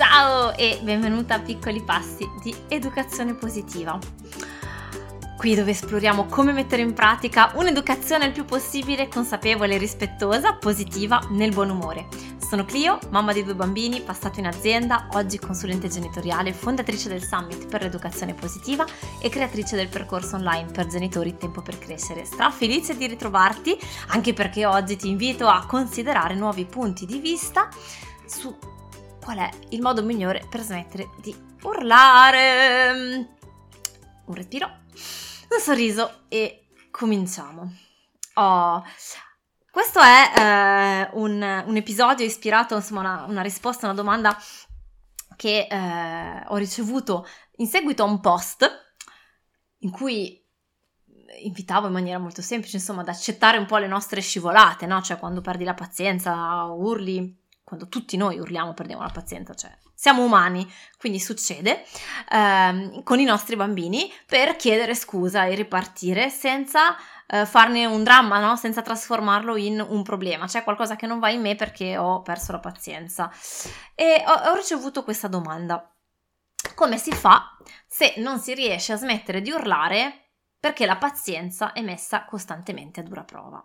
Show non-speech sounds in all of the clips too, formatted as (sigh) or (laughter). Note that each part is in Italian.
Ciao e benvenuta a Piccoli Passi di Educazione Positiva. Qui dove esploriamo come mettere in pratica un'educazione il più possibile consapevole, rispettosa, positiva, nel buon umore. Sono Clio, mamma di due bambini, passato in azienda, oggi consulente genitoriale, fondatrice del Summit per l'educazione positiva e creatrice del percorso online per genitori Tempo per crescere. Stra felice di ritrovarti, anche perché oggi ti invito a considerare nuovi punti di vista su qual è il modo migliore per smettere di urlare. Un respiro, un sorriso e cominciamo. Oh, questo è eh, un, un, episodio ispirato, insomma, una, una risposta a una domanda che eh, ho ricevuto in seguito a un post in cui invitavo in maniera molto semplice, insomma, ad accettare un po' le nostre scivolate, no? Cioè quando perdi la pazienza, urli, quando tutti noi urliamo perdiamo la pazienza, cioè siamo umani, quindi succede ehm, con i nostri bambini per chiedere scusa e ripartire senza eh, farne un dramma, no? senza trasformarlo in un problema, c'è qualcosa che non va in me perché ho perso la pazienza. E ho, ho ricevuto questa domanda. Come si fa se non si riesce a smettere di urlare perché la pazienza è messa costantemente a dura prova?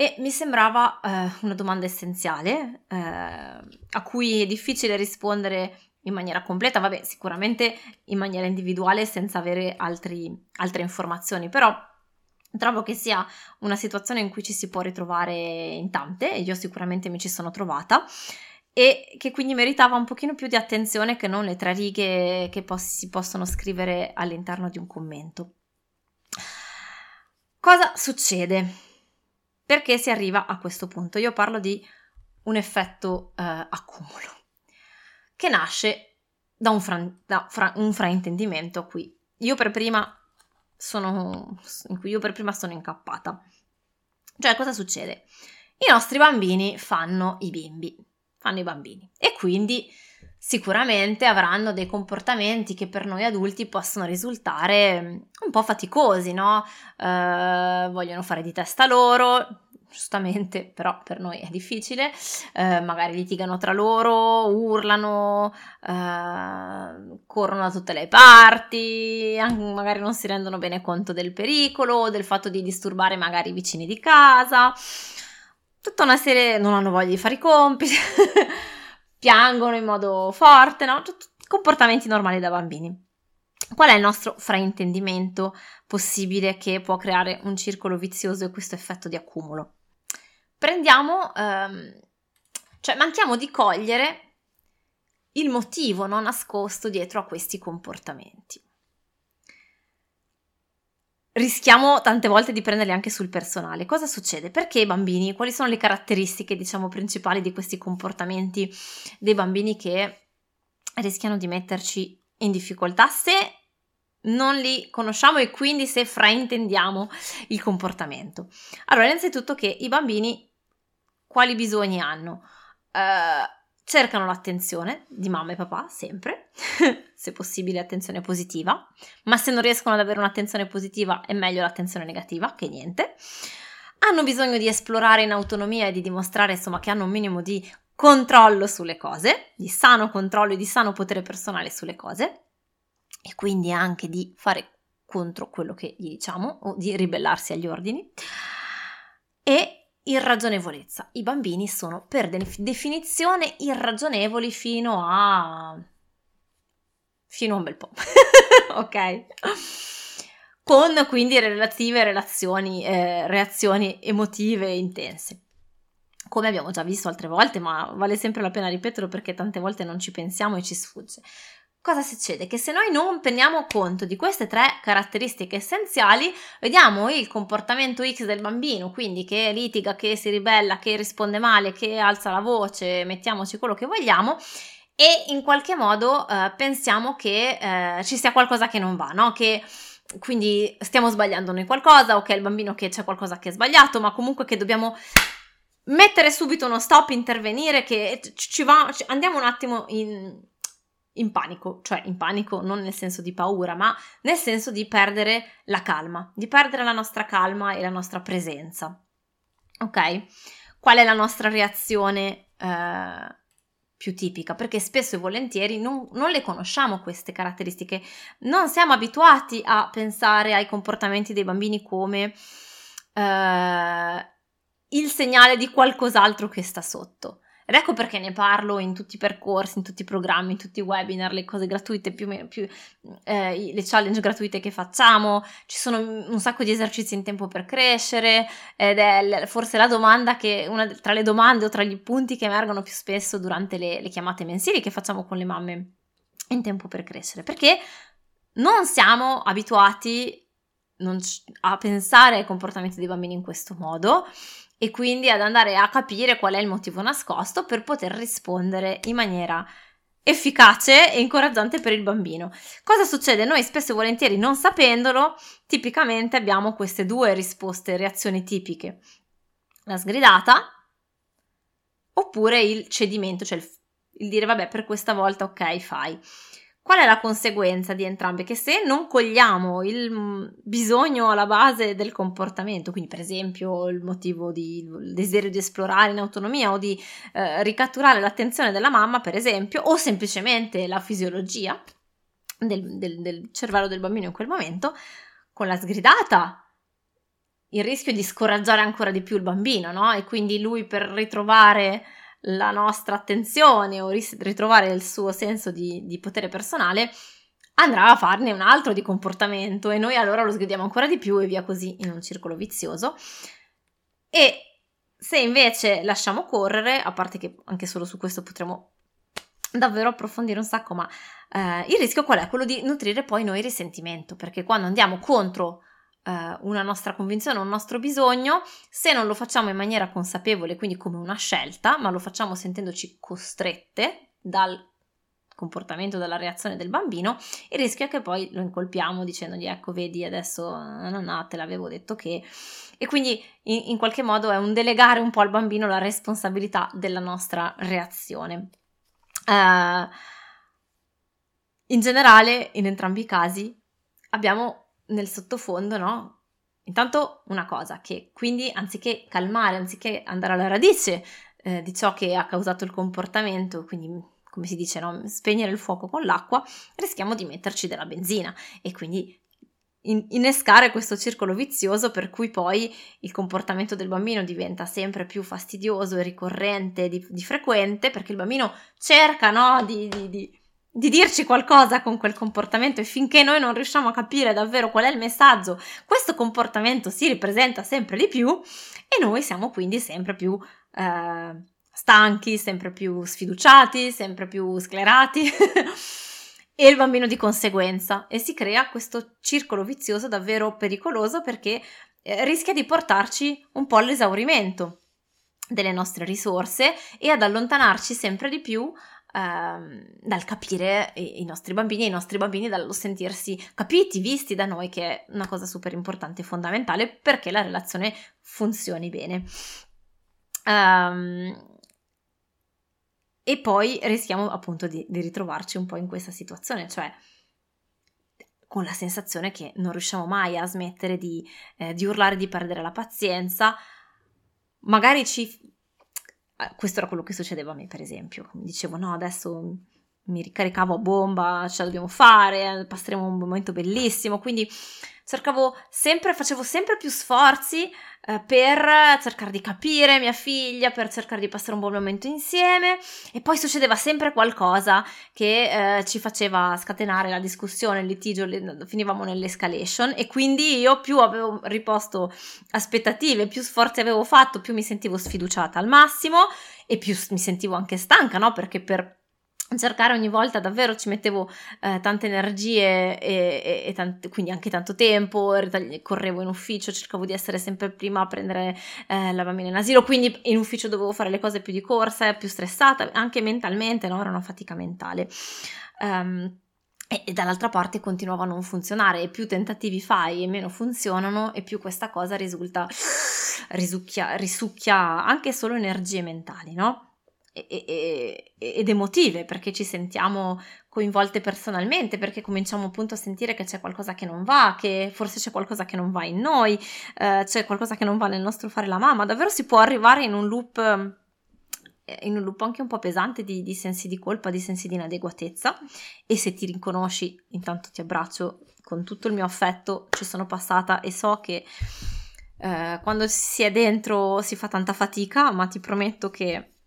E mi sembrava eh, una domanda essenziale eh, a cui è difficile rispondere in maniera completa, vabbè, sicuramente in maniera individuale senza avere altri, altre informazioni, però trovo che sia una situazione in cui ci si può ritrovare in tante, e io sicuramente mi ci sono trovata, e che quindi meritava un pochino più di attenzione che non le tre righe che pos- si possono scrivere all'interno di un commento. Cosa succede? Perché si arriva a questo punto? Io parlo di un effetto eh, accumulo che nasce da un, fra- da fra- un fraintendimento qui. Io per prima sono in cui io per prima sono incappata. Cioè, cosa succede? I nostri bambini fanno i bimbi, fanno i bambini e quindi sicuramente avranno dei comportamenti che per noi adulti possono risultare mm, un po' faticosi, no? Uh, vogliono fare di testa loro, giustamente, (laughs) però per noi è difficile, uh, magari litigano tra loro, urlano, uh, corrono da tutte le parti, magari non si rendono bene conto del pericolo, del fatto di disturbare magari i vicini di casa, tutta una serie, non hanno voglia di fare i compiti. (laughs) piangono in modo forte, no? comportamenti normali da bambini. Qual è il nostro fraintendimento possibile che può creare un circolo vizioso e questo effetto di accumulo? Prendiamo, ehm, cioè manchiamo di cogliere il motivo non nascosto dietro a questi comportamenti rischiamo tante volte di prenderli anche sul personale. Cosa succede? Perché i bambini? Quali sono le caratteristiche, diciamo, principali di questi comportamenti dei bambini che rischiano di metterci in difficoltà se non li conosciamo e quindi se fraintendiamo il comportamento? Allora, innanzitutto che i bambini quali bisogni hanno? Uh, cercano l'attenzione di mamma e papà, sempre, (laughs) se possibile attenzione positiva, ma se non riescono ad avere un'attenzione positiva è meglio l'attenzione negativa che niente. Hanno bisogno di esplorare in autonomia e di dimostrare insomma che hanno un minimo di controllo sulle cose, di sano controllo e di sano potere personale sulle cose e quindi anche di fare contro quello che gli diciamo o di ribellarsi agli ordini. E irragionevolezza. I bambini sono per definizione irragionevoli fino a... fino a un bel po'. (laughs) ok? Con quindi relative relazioni, eh, reazioni emotive intense. Come abbiamo già visto altre volte, ma vale sempre la pena ripeterlo perché tante volte non ci pensiamo e ci sfugge. Cosa succede? Che se noi non teniamo conto di queste tre caratteristiche essenziali, vediamo il comportamento X del bambino, quindi che litiga, che si ribella, che risponde male, che alza la voce, mettiamoci quello che vogliamo, e in qualche modo eh, pensiamo che eh, ci sia qualcosa che non va, no? Che quindi stiamo sbagliando noi qualcosa o che è il bambino che c'è qualcosa che è sbagliato, ma comunque che dobbiamo mettere subito uno stop, intervenire, che ci va, andiamo un attimo in in panico, cioè in panico non nel senso di paura, ma nel senso di perdere la calma, di perdere la nostra calma e la nostra presenza. Ok? Qual è la nostra reazione eh, più tipica, perché spesso e volentieri non, non, le conosciamo queste caratteristiche, non siamo abituati a pensare ai comportamenti dei bambini come eh, il segnale di qualcos'altro che sta sotto. Ed ecco perché ne parlo in tutti i percorsi, in tutti i programmi, in tutti i webinar, le cose gratuite, più, più eh, le challenge gratuite che facciamo. Ci sono un sacco di esercizi in tempo per crescere ed è forse la domanda che, una tra le domande o tra gli punti che emergono più spesso durante le, le chiamate mensili che facciamo con le mamme in tempo per crescere. Perché non siamo abituati non, a pensare ai comportamenti dei bambini in questo modo e quindi ad andare a capire qual è il motivo nascosto per poter rispondere in maniera efficace e incoraggiante per il bambino. Cosa succede? Noi spesso e volentieri non sapendolo, tipicamente abbiamo queste due risposte, reazioni tipiche. La sgridata oppure il cedimento, cioè il, il dire vabbè per questa volta ok fai. Qual è la conseguenza di entrambe? Che se non cogliamo il mm, bisogno alla base del comportamento, quindi per esempio il motivo di il desiderio di esplorare in autonomia o di eh, ricatturare l'attenzione della mamma, per esempio, o semplicemente la fisiologia del, del, del cervello del bambino in quel momento, con la sgridata il rischio di scoraggiare ancora di più il bambino, no? E quindi lui per ritrovare la nostra attenzione o ritrovare il suo senso di, di potere personale, andrà a farne un altro di comportamento e noi allora lo sgridiamo ancora di più e via così in un circolo vizioso. E se invece lasciamo correre, a parte che anche solo su questo potremo davvero approfondire un sacco, ma eh, il rischio qual è? Quello di nutrire poi noi risentimento, perché quando andiamo contro eh, una nostra convinzione, un nostro bisogno, se non lo facciamo in maniera consapevole, quindi come una scelta, ma lo facciamo sentendoci costrette dal comportamento, dalla reazione del bambino, il rischio è che poi lo incolpiamo dicendogli ecco vedi adesso non te l'avevo detto che e quindi in, in, qualche modo è un delegare un po' al bambino la responsabilità della nostra reazione. Uh, in generale, in entrambi i casi, abbiamo nel sottofondo, no? Intanto una cosa, che quindi anziché calmare, anziché andare alla radice eh, di ciò che ha causato il comportamento, quindi come si dice, no? spegnere il fuoco con l'acqua, rischiamo di metterci della benzina e quindi in- innescare questo circolo vizioso per cui poi il comportamento del bambino diventa sempre più fastidioso e ricorrente di, di frequente perché il bambino cerca no? di, di, di di dirci qualcosa con quel comportamento e finché noi non riusciamo a capire davvero qual è il messaggio, questo comportamento si ripresenta sempre di più e noi siamo quindi sempre più eh, stanchi, sempre più sfiduciati, sempre più sclerati (laughs) e il bambino di conseguenza. E si crea questo circolo vizioso davvero pericoloso perché eh, rischia di portarci un po' all'esaurimento delle nostre risorse e ad allontanarci sempre di più ehm, dal capire i, nostri bambini e i nostri bambini dallo sentirsi capiti, visti da noi, che è una cosa super importante e fondamentale perché la relazione funzioni bene. Um, e poi rischiamo appunto di, di ritrovarci un po' in questa situazione, cioè con la sensazione che non riusciamo mai a smettere di, eh, di urlare, di perdere la pazienza, magari ci questo era quello che succedeva a me, per esempio. Dicevo, no, adesso mi ricaricavo a bomba, ce la dobbiamo fare, passeremo un momento bellissimo. Quindi cercavo sempre, facevo sempre più sforzi eh, per cercare di capire mia figlia, per cercare di passare un buon momento insieme e poi succedeva sempre qualcosa che eh, ci faceva scatenare la discussione, il litigio, le, finivamo nell'escalation e quindi io più avevo riposto aspettative, più sforzi avevo fatto, più mi sentivo sfiduciata al massimo e più mi sentivo anche stanca, no? Perché per cercare ogni volta davvero ci mettevo eh, tante energie e, e, e tante, quindi anche tanto tempo, correvo in ufficio, cercavo di essere sempre prima a prendere eh, la bambina in asilo, quindi in ufficio dovevo fare le cose più di corsa, più stressata, anche mentalmente, no? era una fatica mentale. Um, e, e dall'altra parte continuava a non funzionare e più tentativi fai e meno funzionano e più questa cosa risulta risucchia, risucchia anche solo energie mentali, no? Ed emotive perché ci sentiamo coinvolte personalmente, perché cominciamo appunto a sentire che c'è qualcosa che non va, che forse c'è qualcosa che non va in noi, eh, c'è qualcosa che non va nel nostro fare la mamma. Davvero si può arrivare in un loop in un loop anche un po' pesante di, di sensi di colpa, di sensi di inadeguatezza e se ti riconosci, intanto ti abbraccio con tutto il mio affetto, ci sono passata e so che eh, quando si è dentro si fa tanta fatica, ma ti prometto che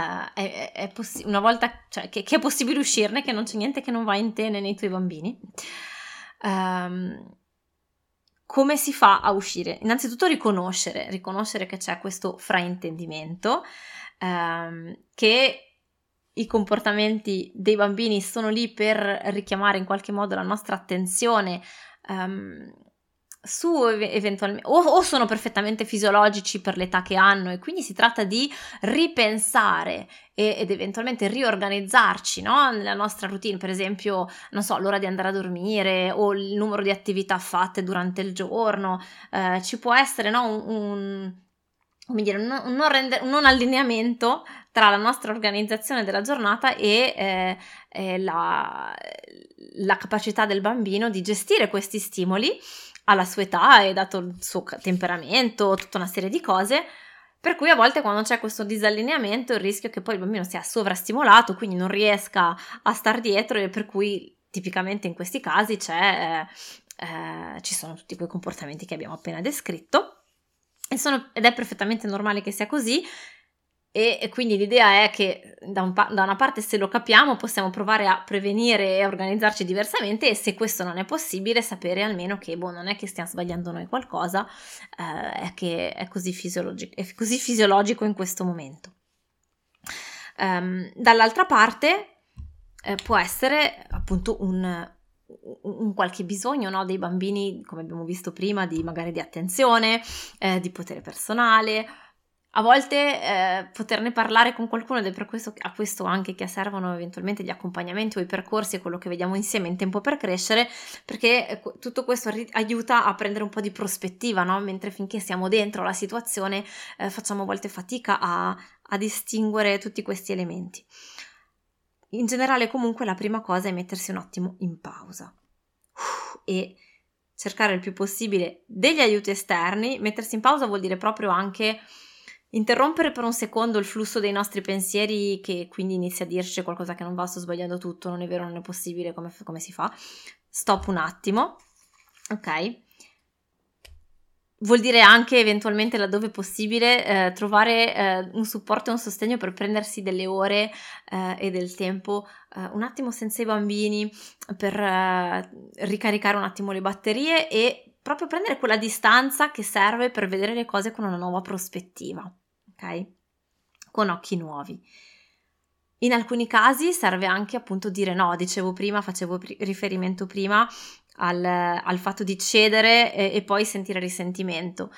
Uh, è, è possi- una volta cioè, che, che, è possibile uscirne, che non c'è niente che non va in te né nei tuoi bambini. Um, come si fa a uscire? Innanzitutto riconoscere, riconoscere che c'è questo fraintendimento, um, che i comportamenti dei bambini sono lì per richiamare in qualche modo la nostra attenzione um, su eventualmente o, o, sono perfettamente fisiologici per l'età che hanno e quindi si tratta di ripensare e, ed eventualmente riorganizzarci no? nella nostra routine, per esempio, non so, l'ora di andare a dormire o il numero di attività fatte durante il giorno, eh, ci può essere no? un, un come dire, un, non rende, un, non allineamento tra la nostra organizzazione della giornata e eh, eh, la, la, capacità del bambino di gestire questi stimoli alla sua età e dato il suo temperamento, tutta una serie di cose. Per cui a volte quando c'è questo disallineamento il rischio è che poi il bambino sia sovrastimolato, quindi non riesca a star dietro e per cui tipicamente in questi casi c'è, eh, ci sono tutti quei comportamenti che abbiamo appena descritto. Sono, ed è perfettamente normale che sia così, e, e, quindi l'idea è che da, un, da, una parte se lo capiamo possiamo provare a prevenire e a organizzarci diversamente e se questo non è possibile sapere almeno che boh, non è che stiamo sbagliando noi qualcosa, eh, è che è così, fisiologico, è così fisiologico in questo momento. Um, dall'altra parte eh, può essere appunto un, un qualche bisogno no, dei bambini, come abbiamo visto prima, di magari di attenzione, eh, di potere personale a volte eh, poterne parlare con qualcuno ed è per questo, a questo anche che servono eventualmente gli accompagnamenti o i percorsi e quello che vediamo insieme in tempo per crescere, perché eh, tutto questo ri- aiuta a prendere un po' di prospettiva, no? mentre finché siamo dentro la situazione eh, facciamo a volte fatica a, a distinguere tutti questi elementi. In generale comunque la prima cosa è mettersi un attimo in pausa e cercare il più possibile degli aiuti esterni. Mettersi in pausa vuol dire proprio anche interrompere per un secondo il flusso dei nostri pensieri che quindi inizia a dirci qualcosa che non va, sto sbagliando tutto, non è vero, non è possibile, come, come si fa? Stop un attimo, ok? Vuol dire anche eventualmente laddove possibile eh, trovare eh, un supporto e un sostegno per prendersi delle ore eh, e del tempo eh, un attimo senza i bambini per eh, ricaricare un attimo le batterie e proprio prendere quella distanza che serve per vedere le cose con una nuova prospettiva ok? Con occhi nuovi. In alcuni casi serve anche appunto dire no, dicevo prima, facevo pr- riferimento prima al, al, fatto di cedere e, e poi sentire risentimento.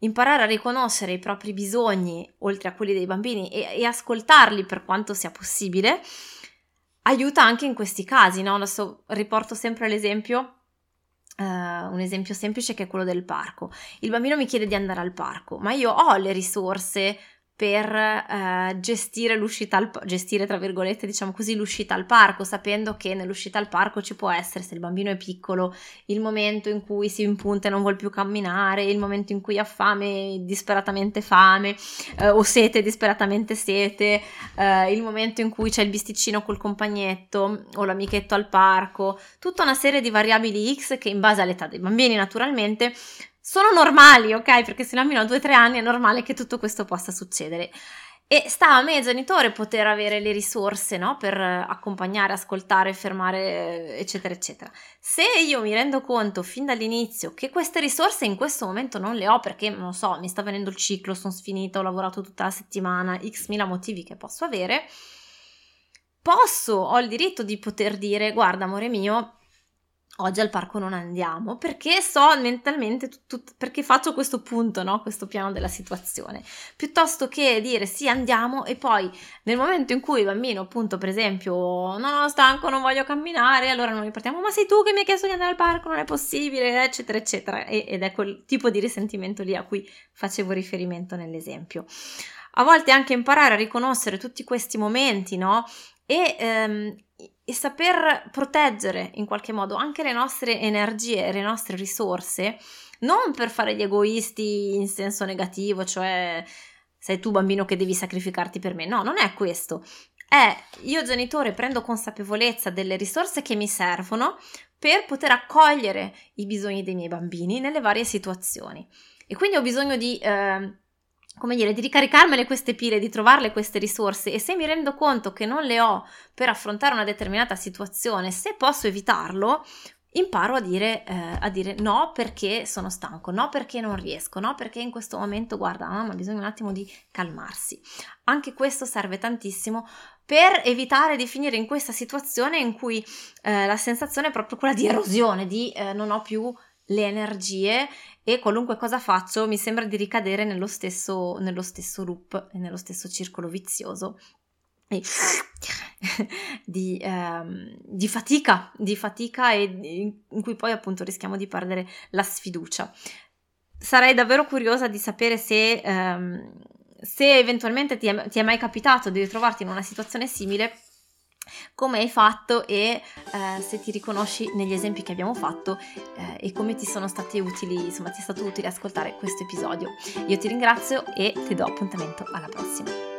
Imparare a riconoscere i propri bisogni, oltre a quelli dei bambini, e, e ascoltarli per quanto sia possibile, aiuta anche in questi casi, no? Adesso riporto sempre l'esempio Uh, un esempio semplice che è quello del parco. Il bambino mi chiede di andare al parco, ma io ho le risorse per eh, gestire l'uscita al gestire tra virgolette diciamo così l'uscita al parco sapendo che nell'uscita al parco ci può essere se il bambino è piccolo il momento in cui si impunta e non vuole più camminare il momento in cui ha fame disperatamente fame eh, o sete disperatamente sete eh, il momento in cui c'è il bisticino col compagnetto o l'amichetto al parco tutta una serie di variabili x che in base all'età dei bambini naturalmente sono normali, ok? Perché se ne almeno 2-3 anni è normale che tutto questo possa succedere. E sta a me, genitore, poter avere le risorse no? per accompagnare, ascoltare, fermare, eccetera, eccetera. Se io mi rendo conto fin dall'inizio che queste risorse in questo momento non le ho perché, non so, mi sta venendo il ciclo, sono sfinita, ho lavorato tutta la settimana, x mila motivi che posso avere, posso, ho il diritto di poter dire, guarda, amore mio, oggi al parco non andiamo perché so mentalmente tut, tut, perché faccio questo punto, no? questo piano della situazione, piuttosto che dire sì andiamo e poi nel momento in cui il bambino appunto per esempio no stanco non voglio camminare allora non ripartiamo ma sei tu che mi hai chiesto di andare al parco non è possibile eccetera eccetera ed è quel tipo di risentimento lì a cui facevo riferimento nell'esempio. A volte anche imparare a riconoscere tutti questi momenti, no? E ehm, e saper proteggere in qualche modo anche le nostre energie le nostre risorse, non per fare gli egoisti in senso negativo, cioè sei tu bambino che devi sacrificarti per me. No, non è questo. È io genitore prendo consapevolezza delle risorse che mi servono per poter accogliere i bisogni dei miei bambini nelle varie situazioni. E quindi ho bisogno di, eh, come dire, di ricaricarmele queste pile, di trovarle queste risorse e se mi rendo conto che non le ho per affrontare una determinata situazione, se posso evitarlo, imparo a dire, eh, a dire, no perché sono stanco, no perché non riesco, no perché in questo momento, guarda, mamma, bisogna un attimo di calmarsi. Anche questo serve tantissimo per evitare di finire in questa situazione in cui eh, la sensazione è proprio quella di erosione, di eh, non ho più le energie e qualunque cosa faccio mi sembra di ricadere nello stesso, nello stesso loop e nello stesso circolo vizioso (laughs) di, ehm, di, fatica, di fatica e in cui poi appunto rischiamo di perdere la sfiducia. Sarei davvero curiosa di sapere se ehm, se eventualmente ti è, ti è mai capitato di ritrovarti in una situazione simile, come hai fatto e eh, se ti riconosci negli esempi che abbiamo fatto eh, e come ti sono stati utili, insomma ti è stato utile ascoltare questo episodio. Io ti ringrazio e ti do appuntamento alla prossima.